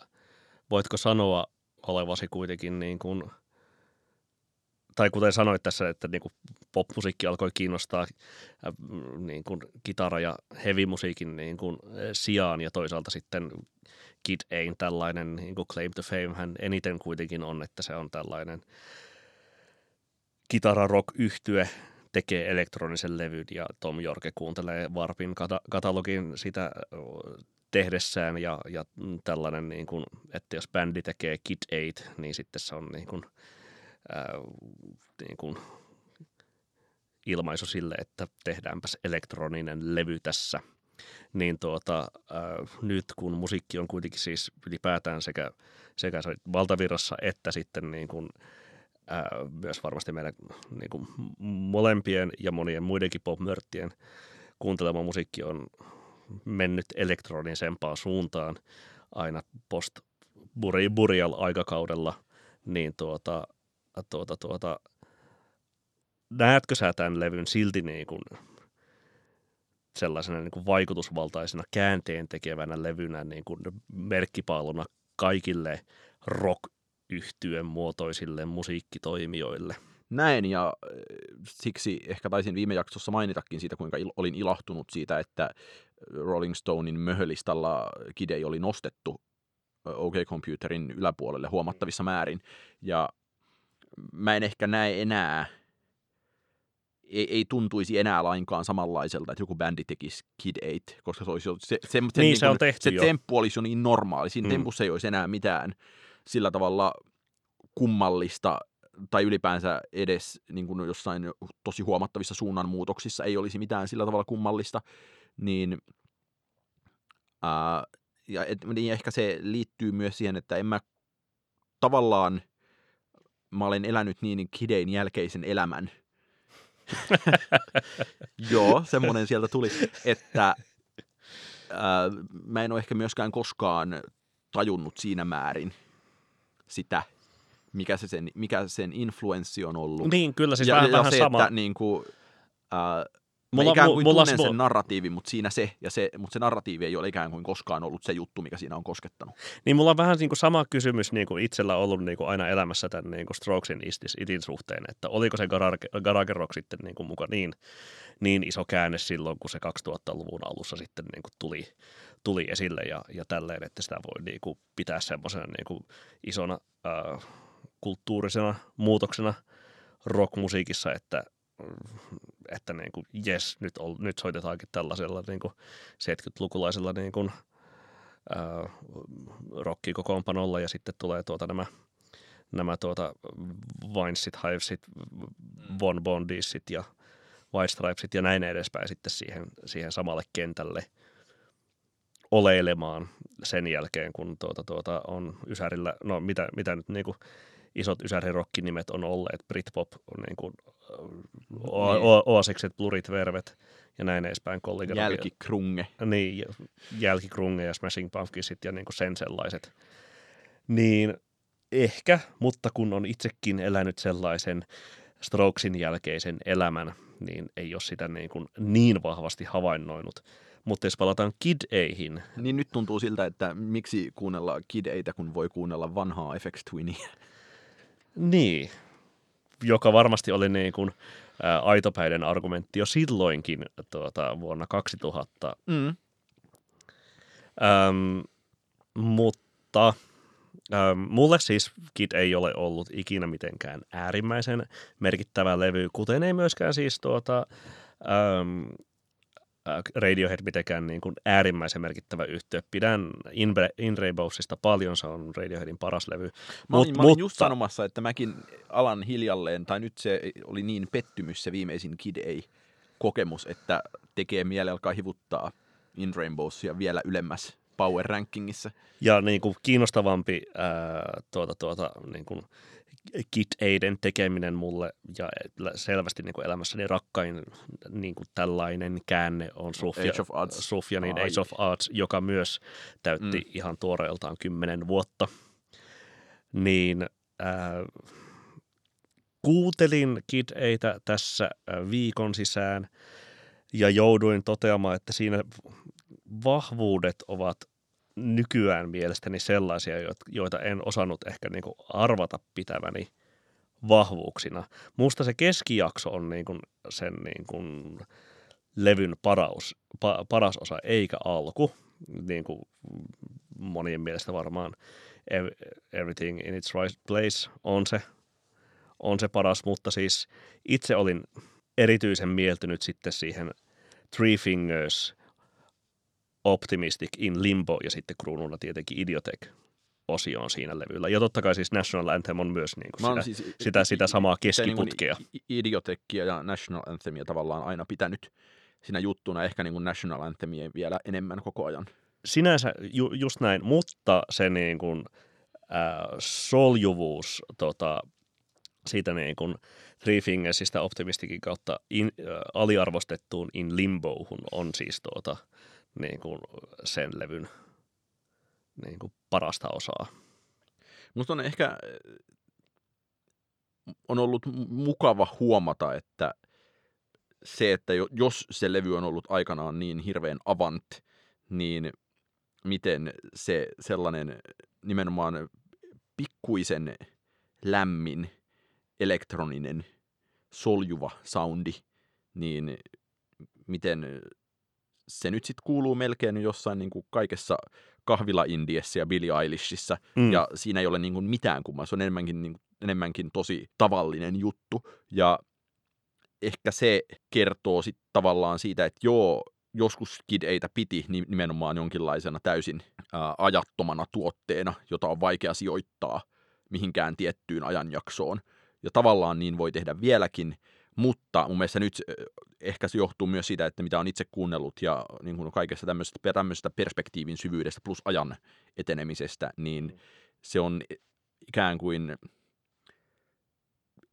voitko sanoa olevasi kuitenkin niin kuin, tai kuten sanoit tässä, että niin kuin popmusiikki alkoi kiinnostaa äh, niin kuin kitara- ja heavy-musiikin niin kuin äh, sijaan ja toisaalta sitten Kid Ain tällainen niin kuin claim to fame hän eniten kuitenkin on, että se on tällainen kitara-rock yhtye tekee elektronisen levyn ja Tom Jorke kuuntelee Warpin kata- katalogin sitä tehdessään ja, ja tällainen, niin kuin, että jos bändi tekee Kid 8, niin sitten se on niin kuin, ää, niin kuin ilmaisu sille, että tehdäänpäs elektroninen levy tässä. Niin tuota, ää, nyt kun musiikki on kuitenkin siis ylipäätään sekä, sekä se valtavirrassa että sitten niin kuin, ää, myös varmasti meidän niin kuin molempien ja monien muidenkin popmörttien kuuntelema musiikki on mennyt elektronisempaan suuntaan aina post burial aikakaudella, niin tuota, tuota, tuota, näetkö sä tämän levyn silti niin kuin sellaisena niin kuin vaikutusvaltaisena käänteen tekevänä levynä niin kuin merkkipaaluna kaikille rock yhtyen muotoisille musiikkitoimijoille. Näin, ja äh, siksi ehkä taisin viime jaksossa mainitakin siitä, kuinka il- olin ilahtunut siitä, että Rolling Stonein möhölistalla Kidei oli nostettu OK Computerin yläpuolelle huomattavissa määrin. Ja mä en ehkä näe enää, ei, ei tuntuisi enää lainkaan samanlaiselta, että joku bändi tekisi Kid 8, koska se olisi jo, se, se, se, Niin, niin se on kuin, tehty se jo. temppu olisi jo niin normaali. Siinä mm. tempussa ei olisi enää mitään sillä tavalla kummallista tai ylipäänsä edes niin kuin jossain tosi huomattavissa suunnanmuutoksissa ei olisi mitään sillä tavalla kummallista, niin, ää, ja et, niin ehkä se liittyy myös siihen, että en mä tavallaan, mä olen elänyt niin kidein jälkeisen elämän, joo, semmoinen sieltä tuli, että ää, mä en ole ehkä myöskään koskaan tajunnut siinä määrin sitä, mikä, se sen, mikä sen influenssi on ollut. Niin, kyllä siis ja, vähän, ja vähän se, sama. että niin kuin, ää, mä Mulla- ikään kuin mulla- tunnen mulla- sen narratiivin, mutta siinä se, ja se, mutta se narratiivi ei ole ikään kuin koskaan ollut se juttu, mikä siinä on koskettanut. Niin mulla on vähän niin kuin sama kysymys niin kuin itsellä ollut niin kuin aina elämässä tämän niin kuin Strokesin Istis Itin suhteen, että oliko se Garage, Garage Rock sitten niin kuin muka niin, niin iso käänne silloin, kun se 2000-luvun alussa sitten niin kuin tuli, tuli esille ja, ja tälleen, että sitä voi niin kuin pitää semmoisena niin kuin isona äh, kulttuurisena muutoksena rockmusiikissa, että että niin kuin, jes, nyt, ol, nyt soitetaankin tällaisella niin kuin 70-lukulaisella niin kuin, ää, rockikokoonpanolla ja sitten tulee tuota nämä, nämä tuota Vinesit, Hivesit, Von Bondisit ja White Stripesit ja näin edespäin sitten siihen, siihen samalle kentälle oleilemaan sen jälkeen, kun tuota, tuota on Ysärillä, no mitä, mitä nyt niin kuin isot Ysäri-rokkinimet on olleet, Britpop, niin kuin, o- Niin. o- Oasikset, Blurit, Vervet ja näin edespäin. Colliger- Jälkikrunge. niin, jälkikrunge ja Smashing Pumpkinsit ja niin kuin sen sellaiset. Niin ehkä, mutta kun on itsekin elänyt sellaisen Strokesin jälkeisen elämän, niin ei ole sitä niin, kuin niin vahvasti havainnoinut. Mutta jos palataan Kid Eihin, Niin nyt tuntuu siltä, että miksi kuunnella kideitä, kun voi kuunnella vanhaa FX Twinia. Niin, joka varmasti oli niin kuin, ää, aitopäiden argumentti jo silloinkin tuota, vuonna 2000 Mm. Öm, mutta öm, mulle siis Kid ei ole ollut ikinä mitenkään äärimmäisen merkittävä levy, kuten ei myöskään siis tuota, öm, Radiohead mitenkään niin kuin äärimmäisen merkittävä yhtiö. Pidän In, In Rainbowsista paljon, se on Radioheadin paras levy. Mä olin, Mut- mä olin mutta- just sanomassa, että mäkin alan hiljalleen, tai nyt se oli niin pettymys se viimeisin Kid ei kokemus, että tekee mieli alkaa hivuttaa In Rainbowsia vielä ylemmäs Power Rankingissa. Ja niin kuin kiinnostavampi ää, tuota, tuota, niin kuin Kid Aiden tekeminen mulle ja selvästi niin kuin elämässäni rakkain niin kuin tällainen käänne on Sufja, Age of Odds. Sufjanin Ai. Age of Arts, joka myös täytti Mm. ihan tuoreeltaan kymmenen vuotta. Niin ää, kuuntelin Kid Aitä tässä ää, viikon sisään ja jouduin toteamaan, että siinä vahvuudet ovat nykyään mielestäni sellaisia, joit- joita en osannut ehkä niin kuin arvata pitäväni vahvuuksina. Musta se keskijakso on niin kuin sen niin kuin levyn paraus, pa, paras osa, eikä alku. Niin kuin monien mielestä varmaan Ev- Everything in its right place on se, on se paras, mutta siis itse olin erityisen mieltynyt sitten siihen Three Fingers – Optimistic in Limbo ja sitten kruununa tietenkin Idiotech osioon siinä levyllä. Ja totta kai siis National Anthem on myös niin kuin sitä, siis sitä, sitä samaa se niin kuin keskiputkea. i- Idiotekkiä ja National Anthemia tavallaan aina pitänyt siinä juttuna, ehkä niin kuin National Anthemia vielä enemmän koko ajan. Sinänsä ju, just näin, mutta se niin kuin, äh, soljuvuus tota, siitä niin kuin Three Fingersistä Optimistikin kautta in, äh, aliarvostettuun In Limbohun on siis tuota, niin kuin sen levyn niin kuin parasta osaa. Musta on ehkä äh, on ollut mu- mukava huomata, että se, että jo- jos se levy on ollut aikanaan niin hirveän avant, niin miten se sellainen nimenomaan pikkuisen lämmin, elektroninen, soljuva soundi, niin miten se nyt sitten kuuluu melkein jossain niin kuin kaikessa kahvila-indiessä ja Billie Eilishissa, Mm. ja siinä ei ole niin kuin mitään kummaa, se on enemmänkin, niin, enemmänkin tosi tavallinen juttu, ja ehkä se kertoo sitten tavallaan siitä, että joo, joskus Kid Eitä piti ni- nimenomaan jonkinlaisena täysin ää, ajattomana tuotteena, jota on vaikea sijoittaa mihinkään tiettyyn ajanjaksoon. Ja tavallaan niin voi tehdä vieläkin, mutta mun mielestä nyt ehkä se johtuu myös siitä, että mitä on itse kuunnellut ja niin kuin kaikesta tämmöisestä, tämmöisestä perspektiivin syvyydestä plus ajan etenemisestä, niin se on ikään kuin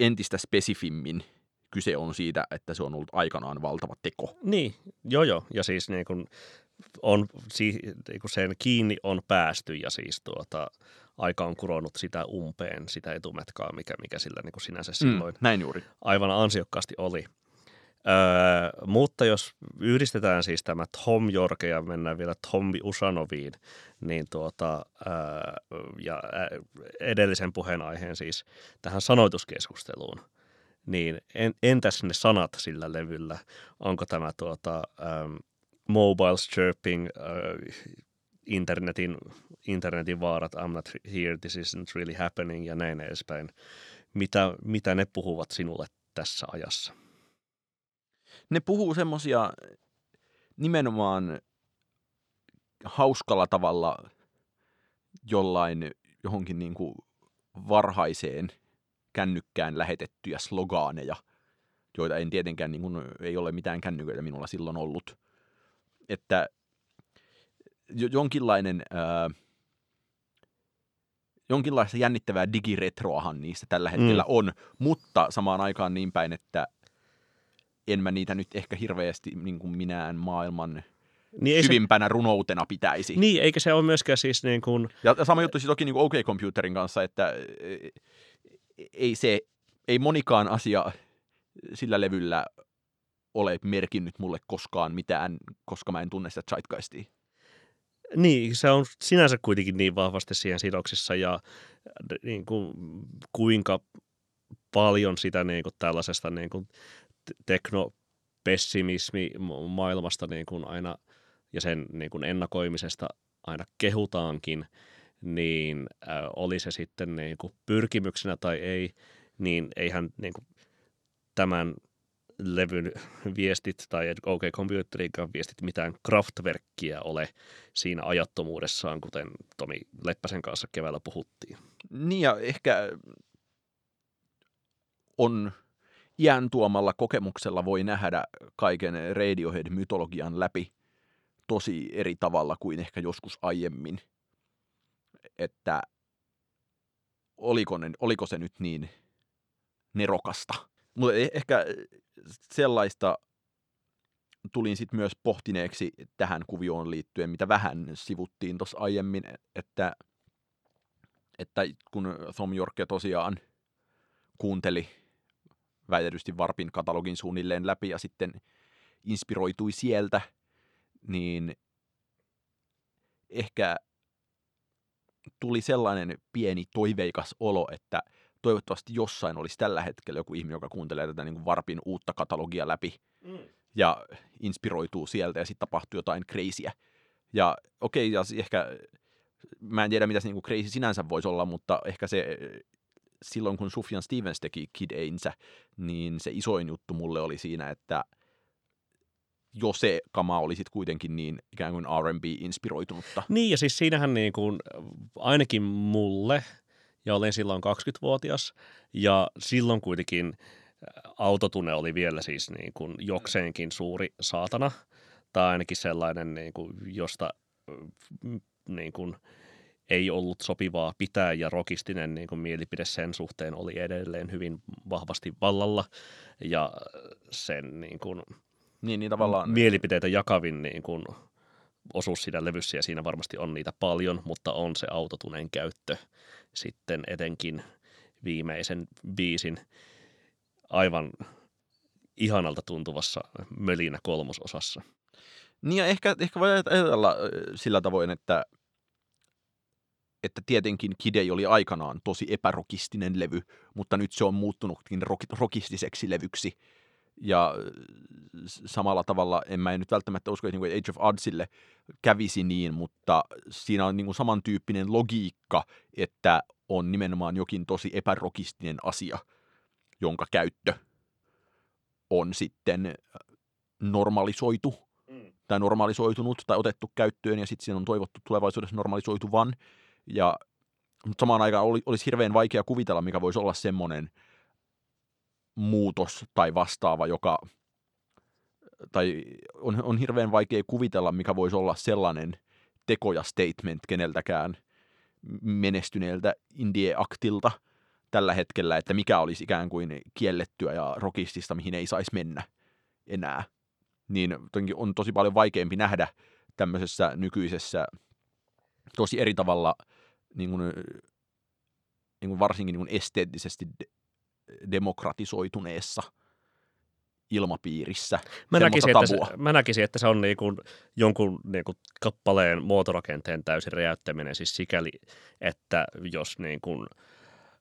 entistä spesifimmin kyse on siitä, että se on ollut aikanaan valtava teko. Niin, joo joo. Ja siis niin kun on, niin sen kiinni on päästy ja siis tuota, aika on kuronut sitä umpeen, sitä etumetkaa, mikä, mikä sillä niin kuin sinänsä silloin Mm, näin juuri. aivan ansiokkaasti oli. Öö, mutta jos yhdistetään siis tämä Tom Jorke ja mennään vielä Tommi Usanoviin, niin tuota, öö, ja edellisen puheenaiheen siis tähän sanoituskeskusteluun, niin en, entäs ne sanat sillä levyllä? Onko tämä tuota, ähm, mobile chirping, äh, internetin, internetin vaarat, I'm not here, this isn't really happening ja näin edespäin. Mitä, mitä ne puhuvat sinulle tässä ajassa? Ne puhuu semmosia nimenomaan hauskalla tavalla jollain johonkin niin kuin varhaiseen kännykkään lähetettyjä slogaaneja, joita en tietenkään, niin kuin, ei ole mitään kännyköitä minulla silloin ollut. Että jonkinlainen, ää, jonkinlaista jännittävää digiretroahan niissä tällä hetkellä Mm. on, mutta samaan aikaan niin päin, että en mä niitä nyt ehkä hirveästi niin kuin minään maailman Niin, ei se, syvimpänä runoutena pitäisi. niin, eikä se ole myöskään siis niin kuin, Ja ja sama juttu siis toki niin kuin OK Computerin kanssa, että e, ei se, ei monikaan asia sillä levyllä ole merkinnyt mulle koskaan mitään, koska mä en tunne sitä zeitgeistia. Niin, se on sinänsä kuitenkin niin vahvasti siihen sidoksissa ja niin kuin, kuinka paljon sitä niin kuin, tällaisesta niin kuin, te- teknopessimismi ma- maailmasta niin kuin aina ja sen niin kuin ennakoimisesta aina kehutaankin, niin äh, oli se sitten niin kuin pyrkimyksenä tai ei, niin eihän niin kuin, tämän levyn viestit tai OK Computerin viestit mitään kraftverkkiä ole siinä ajattomuudessaan, kuten Tomi Leppäsen kanssa keväällä puhuttiin. Niin ja ehkä on iän tuomalla kokemuksella voi nähdä kaiken Radiohead-mytologian läpi tosi eri tavalla kuin ehkä joskus aiemmin. Että oliko, ne, oliko se nyt niin nerokasta. Mutta ehkä sellaista tulin sitten myös pohtineeksi tähän kuvioon liittyen, mitä vähän sivuttiin tuossa aiemmin, että, että kun Tom Yorke tosiaan kuunteli väitetysti Varpin katalogin suunnilleen läpi ja sitten inspiroitui sieltä, niin ehkä tuli sellainen pieni toiveikas olo, että toivottavasti jossain olisi tällä hetkellä joku ihminen, joka kuuntelee tätä niin kuin Varpin uutta katalogia läpi ja inspiroituu sieltä ja sitten tapahtuu jotain crazyä. Ja okei, okay, ja ehkä mä en tiedä mitä se niinku crazy sinänsä voisi olla, mutta ehkä se silloin kun Sufjan Stevens teki Kid Ainsä, niin se isoin juttu mulle oli siinä, että jo se kama oli sitten kuitenkin niin ikään kuin R&B-inspiroitunutta. Niin, ja siis siinähän niin kuin, ainakin mulle, ja olen silloin 20-vuotias, ja silloin kuitenkin äh, autotune oli vielä siis niin kuin jokseenkin suuri saatana, tai ainakin sellainen, niin kuin, josta äh, niin kuin, ei ollut sopivaa pitää, ja rokistinen niin kuin, mielipide sen suhteen oli edelleen hyvin vahvasti vallalla, ja sen niin kuin, Niin, niin tavallaan... mielipiteitä jakavin niin kuin, osuus siinä levyssä. Ja siinä varmasti on niitä paljon, mutta on se autotuneen käyttö sitten etenkin viimeisen biisin aivan ihanalta tuntuvassa mölinä kolmososassa. Niin ja ehkä, ehkä voi ajatella ö, sillä tavoin, että, että tietenkin Kidei oli aikanaan tosi epärokistinen levy, mutta nyt se on muuttunutkin rock, rockistiseksi levyksi. Ja samalla tavalla, en mä en nyt välttämättä usko, että niin Age of Oddsille kävisi niin, mutta siinä on niin kuin samantyyppinen logiikka, että on nimenomaan jokin tosi epärokistinen asia, jonka käyttö on sitten normalisoitu mm. tai normalisoitunut tai otettu käyttöön ja sitten siinä on toivottu tulevaisuudessa normalisoituvan. Ja, mutta samaan aikaan oli, olisi hirveän vaikea kuvitella, mikä voisi olla semmoinen muutos tai vastaava, joka tai on, on hirveän vaikea kuvitella, mikä voisi olla sellainen teko ja statement keneltäkään menestyneeltä indie-aktilta tällä hetkellä, että mikä olisi ikään kuin kiellettyä ja rokistista, mihin ei saisi mennä enää. Niin on tosi paljon vaikeampi nähdä tämmöisessä nykyisessä tosi eri tavalla niin kuin, niin kuin varsinkin niin kuin esteettisesti demokratisoituneessa – ilmapiirissä. Mä näkisin, että se, mä näkisin, että se on niin kuin jonkun niin kuin kappaleen muotorakenteen täysin räjäyttäminen, siis sikäli, että jos niin kuin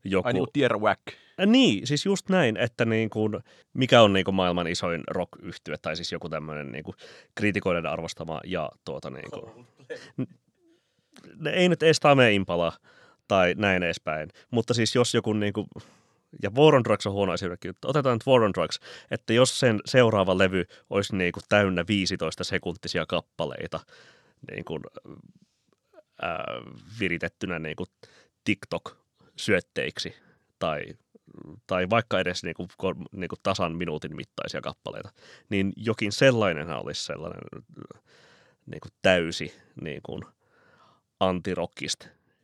joku... Ai niin kuin Whack. Niin, siis just näin, että niin kuin, mikä on niin kuin maailman isoin rock yhtye tai siis joku tämmöinen niin kuin kritikoiden arvostama ja tuota niin kuin, ei nyt edes Tame Impala tai näin edespäin, mutta siis jos joku niin kuin, ja War on Drugs on huono esimerkki. Otetaan nyt War on Drugs, että jos sen seuraava levy olisi niin kuin täynnä 15 sekuntisia kappaleita niin kuin, ää, viritettynä niin kuin TikTok-syötteiksi tai, tai vaikka edes niin kuin, niin kuin tasan minuutin mittaisia kappaleita, niin jokin sellainenhan olisi sellainen niin kuin täysi niin kuin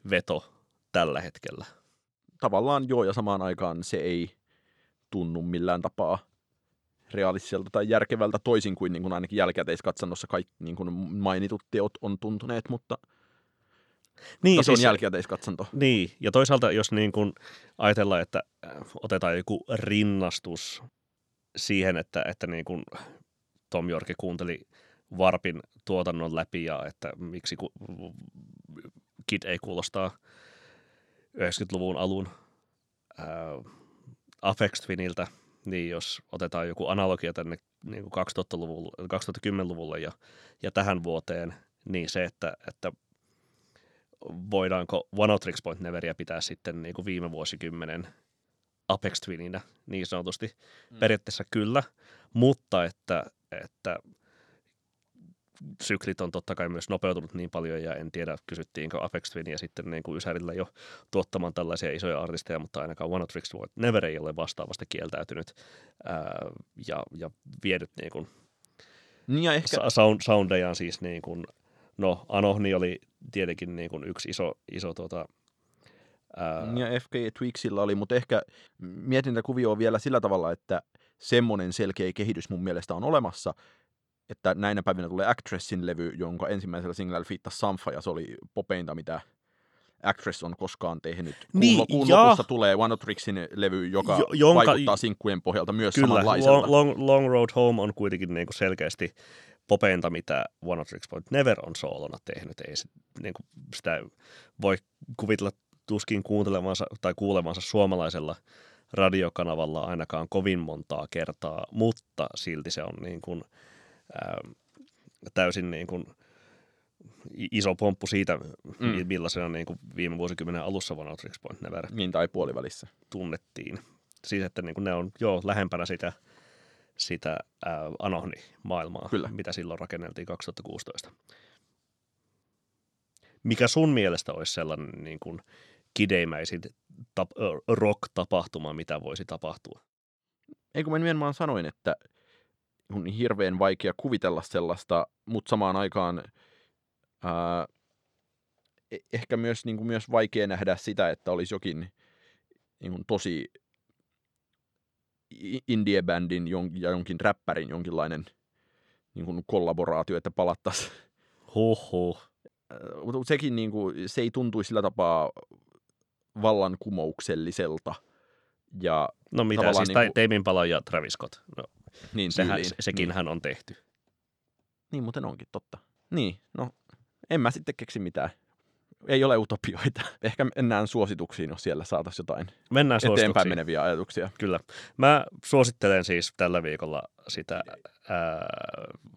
veto tällä hetkellä tavallaan joo, ja samaan aikaan se ei tunnu millään tapaa realistiselta tai järkevältä toisin kuin, niin kuin ainakin jälkikäteiskatsannossa kaikki niin kuin mainitut teot on tuntuneet, mutta niin, se siis, on jälkikäteiskatsanto. Niin, ja toisaalta jos niin kuin ajatellaan, että äh, otetaan joku rinnastus siihen, että, että niin kuin Tom Jorki kuunteli Varpin tuotannon läpi ja että miksi ku, Kid ei kuulostaa 90-luvun alun äh, Afex Twiniltä, niin jos otetaan joku analogia tänne niin kuin 2000-luvulle, 2010-luvulle ja, ja tähän vuoteen, niin se, että, että voidaanko One Out Tricks Point Neveria pitää sitten niin kuin viime vuosikymmenen Apex Twininä niin sanotusti. Mm. Periaatteessa kyllä, mutta että, että syklit on totta kai myös nopeutunut niin paljon ja en tiedä kysyttiinkö Apex ja sitten niin kuin Ysärillä jo tuottamaan tällaisia isoja artisteja, mutta ainakaan One of Tricks Never ei ole vastaavasti kieltäytynyt ää, ja, ja vienyt niin kuin niin ja ehkä... sound, soundejaan siis niin kuin, no Anohni oli tietenkin niin kuin yksi iso, iso tuota, Ää... Ja FK Tweaksilla oli, mutta ehkä mietintäkuvio on vielä sillä tavalla, että semmoinen selkeä kehitys mun mielestä on olemassa, että näinä päivinä tulee Actressin levy, jonka ensimmäisellä singlellä fiittasi Sanfa, ja se oli popeinta, mitä Actress on koskaan tehnyt. Niin, kuun ja... lopussa tulee One Trixin levy, joka jo, jonka... vaikuttaa sinkkujen pohjalta myös Kyllä, samanlaiselta. Long, long, long Road Home on kuitenkin niin kuin selkeästi popeinta, mitä One Tricks Point Never on soolona tehnyt. Ei se, niin kuin sitä voi kuvitella tuskin kuuntelemansa tai kuulemansa suomalaisella radiokanavalla ainakaan kovin montaa kertaa, mutta silti se on niin kuin – ää, täysin niin kuin iso pomppu siitä, mm. millaisena niin kuin viime vuosikymmenen alussa One Out Point Never niin, tai puolivälissä tunnettiin. Siis, että niin kuin ne on jo lähempänä sitä, sitä ää, Anohni-maailmaa, Kyllä. mitä silloin rakenneltiin 2016. Mikä sun mielestä olisi sellainen niin kuin kideimäisin tap- rock-tapahtuma, mitä voisi tapahtua? Ei kun mä nimenomaan sanoin, että – on hirveän vaikea kuvitella sellaista, mutta samaan aikaan ää, e-, ehkä myös, niin kuin, myös vaikea nähdä sitä, että olisi jokin niin kuin, tosi indie-bändin ja jonkin räppärin jonkinlainen niin kuin, kollaboraatio, että palattaisiin. Hoho. Mutta sekin niin kuin, se ei tuntuisi sillä tapaa vallankumoukselliselta. Ja no mitä, siis niin kuin... Teimin Pala ja Travis Scott. No, niin, Sehän, sekin niin. hän on tehty. Niin muuten onkin, totta. Niin, no en mä sitten keksi mitään Ei ole utopioita. Ehkä mennään suosituksiin, jos siellä saataisiin jotain Mennään eteenpäin meneviä ajatuksia. Kyllä. Mä suosittelen siis tällä viikolla sitä ää,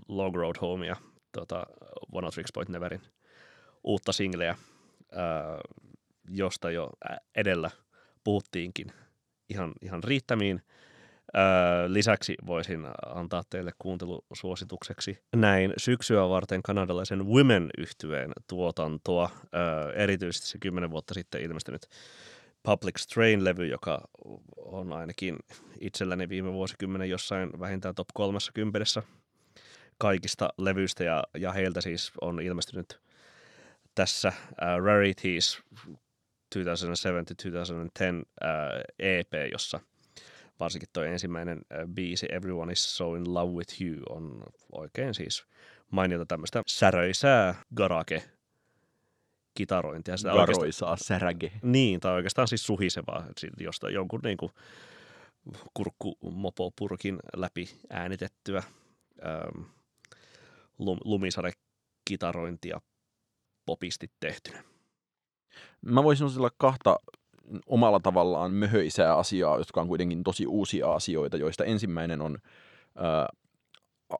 Long Road Homea, tota, One of Tricks Point Neverin uutta singleä, ää, josta jo edellä puhuttiinkin ihan, ihan riittämiin. Lisäksi voisin antaa teille kuuntelusuositukseksi näin syksyä varten kanadalaisen women yhtyeen tuotantoa, ää, erityisesti se kymmenen vuotta sitten ilmestynyt Public Strain-levy, joka on ainakin itselläni viime vuosikymmenen jossain vähintään top 30 kaikista levyistä. Ja, ja heiltä siis on ilmestynyt tässä uh, Rarities 2007-2010 uh, EP, jossa varsinkin tuo ensimmäinen biisi Everyone is so in love with you on oikein siis mainiota tämmöistä säröisää garage kitarointia. Sitä Garoisaa säräge. niin, tai oikeastaan siis suhisevaa, josta jonkun niin kuin kurkkumopopurkin läpi äänitettyä ähm, lum, lumisade-kitarointia popisti tehtynä. Mä voisin suositella kahta omalla tavallaan möhöisää asiaa, jotka on kuitenkin tosi uusia asioita, joista ensimmäinen on ää,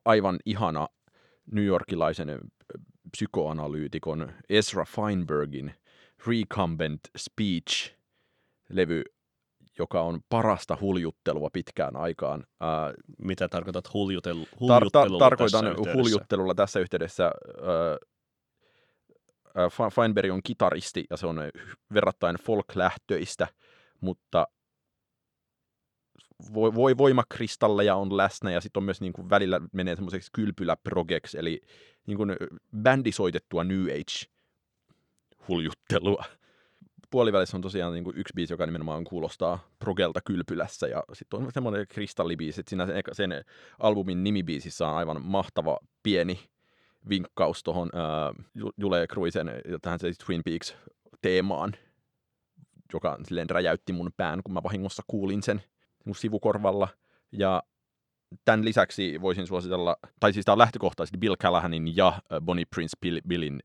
aivan ihana newyorkilaisen ö, psykoanalyytikon Ezra Feinbergin Recumbent Speech-levy, joka on parasta huljuttelua pitkään aikaan. Ää, Mitä tarkoitat huljutelu, Tar- huljuttelulla ta- tarkoitan tässä yhteydessä? huljuttelulla tässä yhteydessä. Fe- Feinberg on kitaristi ja se on verrattain folk-lähtöistä, mutta voi, voi voimakristalleja on läsnä ja sitten on myös niin kuin välillä menee semmoiseksi kylpyläprogeksi, eli niin kuin bändisoitettua New Age-huljuttelua. Puolivälissä on tosiaan niin kuin yksi biisi, joka nimenomaan kuulostaa progelta kylpylässä ja sitten on semmoinen kristallibiisi, että siinä sen, sen albumin nimibiisissä on aivan mahtava pieni vinkkaus tuohon äh, Jule Cruisen ja tähän se Twin Peaks-teemaan, joka silleen räjäytti mun pään, kun mä vahingossa kuulin sen mun sivukorvalla. Ja tämän lisäksi voisin suositella, tai siis tämä on lähtökohtaisesti Bill Callahanin ja Bonnie Prince Bill, Billin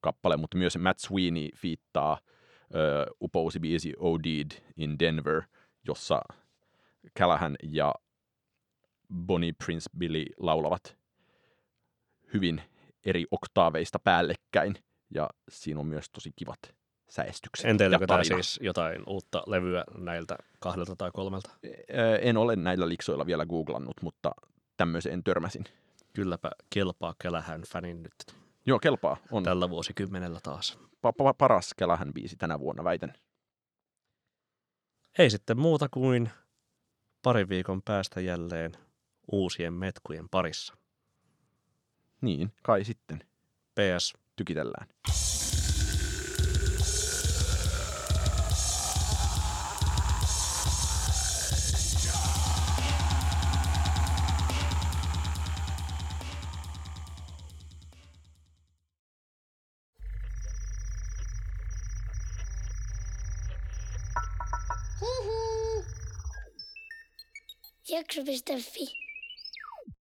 kappale, mutta myös Matt Sweeney fiittaa äh, upousi biisi OD'd in Denver, jossa Callahan ja Bonnie Prince Billy laulavat hyvin eri oktaaveista päällekkäin, ja siinä on myös tosi kivat säestykset. Ja tämä siis jotain uutta levyä näiltä kahdelta tai kolmelta? En ole näillä liksoilla vielä googlannut, mutta tämmöiseen törmäsin. Kylläpä kelpaa Kelähän fanin nyt Joo, kelpaa. On tällä vuosikymmenellä taas. pa- pa- paras Kelähän biisi tänä vuonna, väitän. Ei sitten muuta kuin parin viikon päästä jälleen uusien metkujen parissa. Niin, kai sitten. PS. Tykitellään. Jakso.fi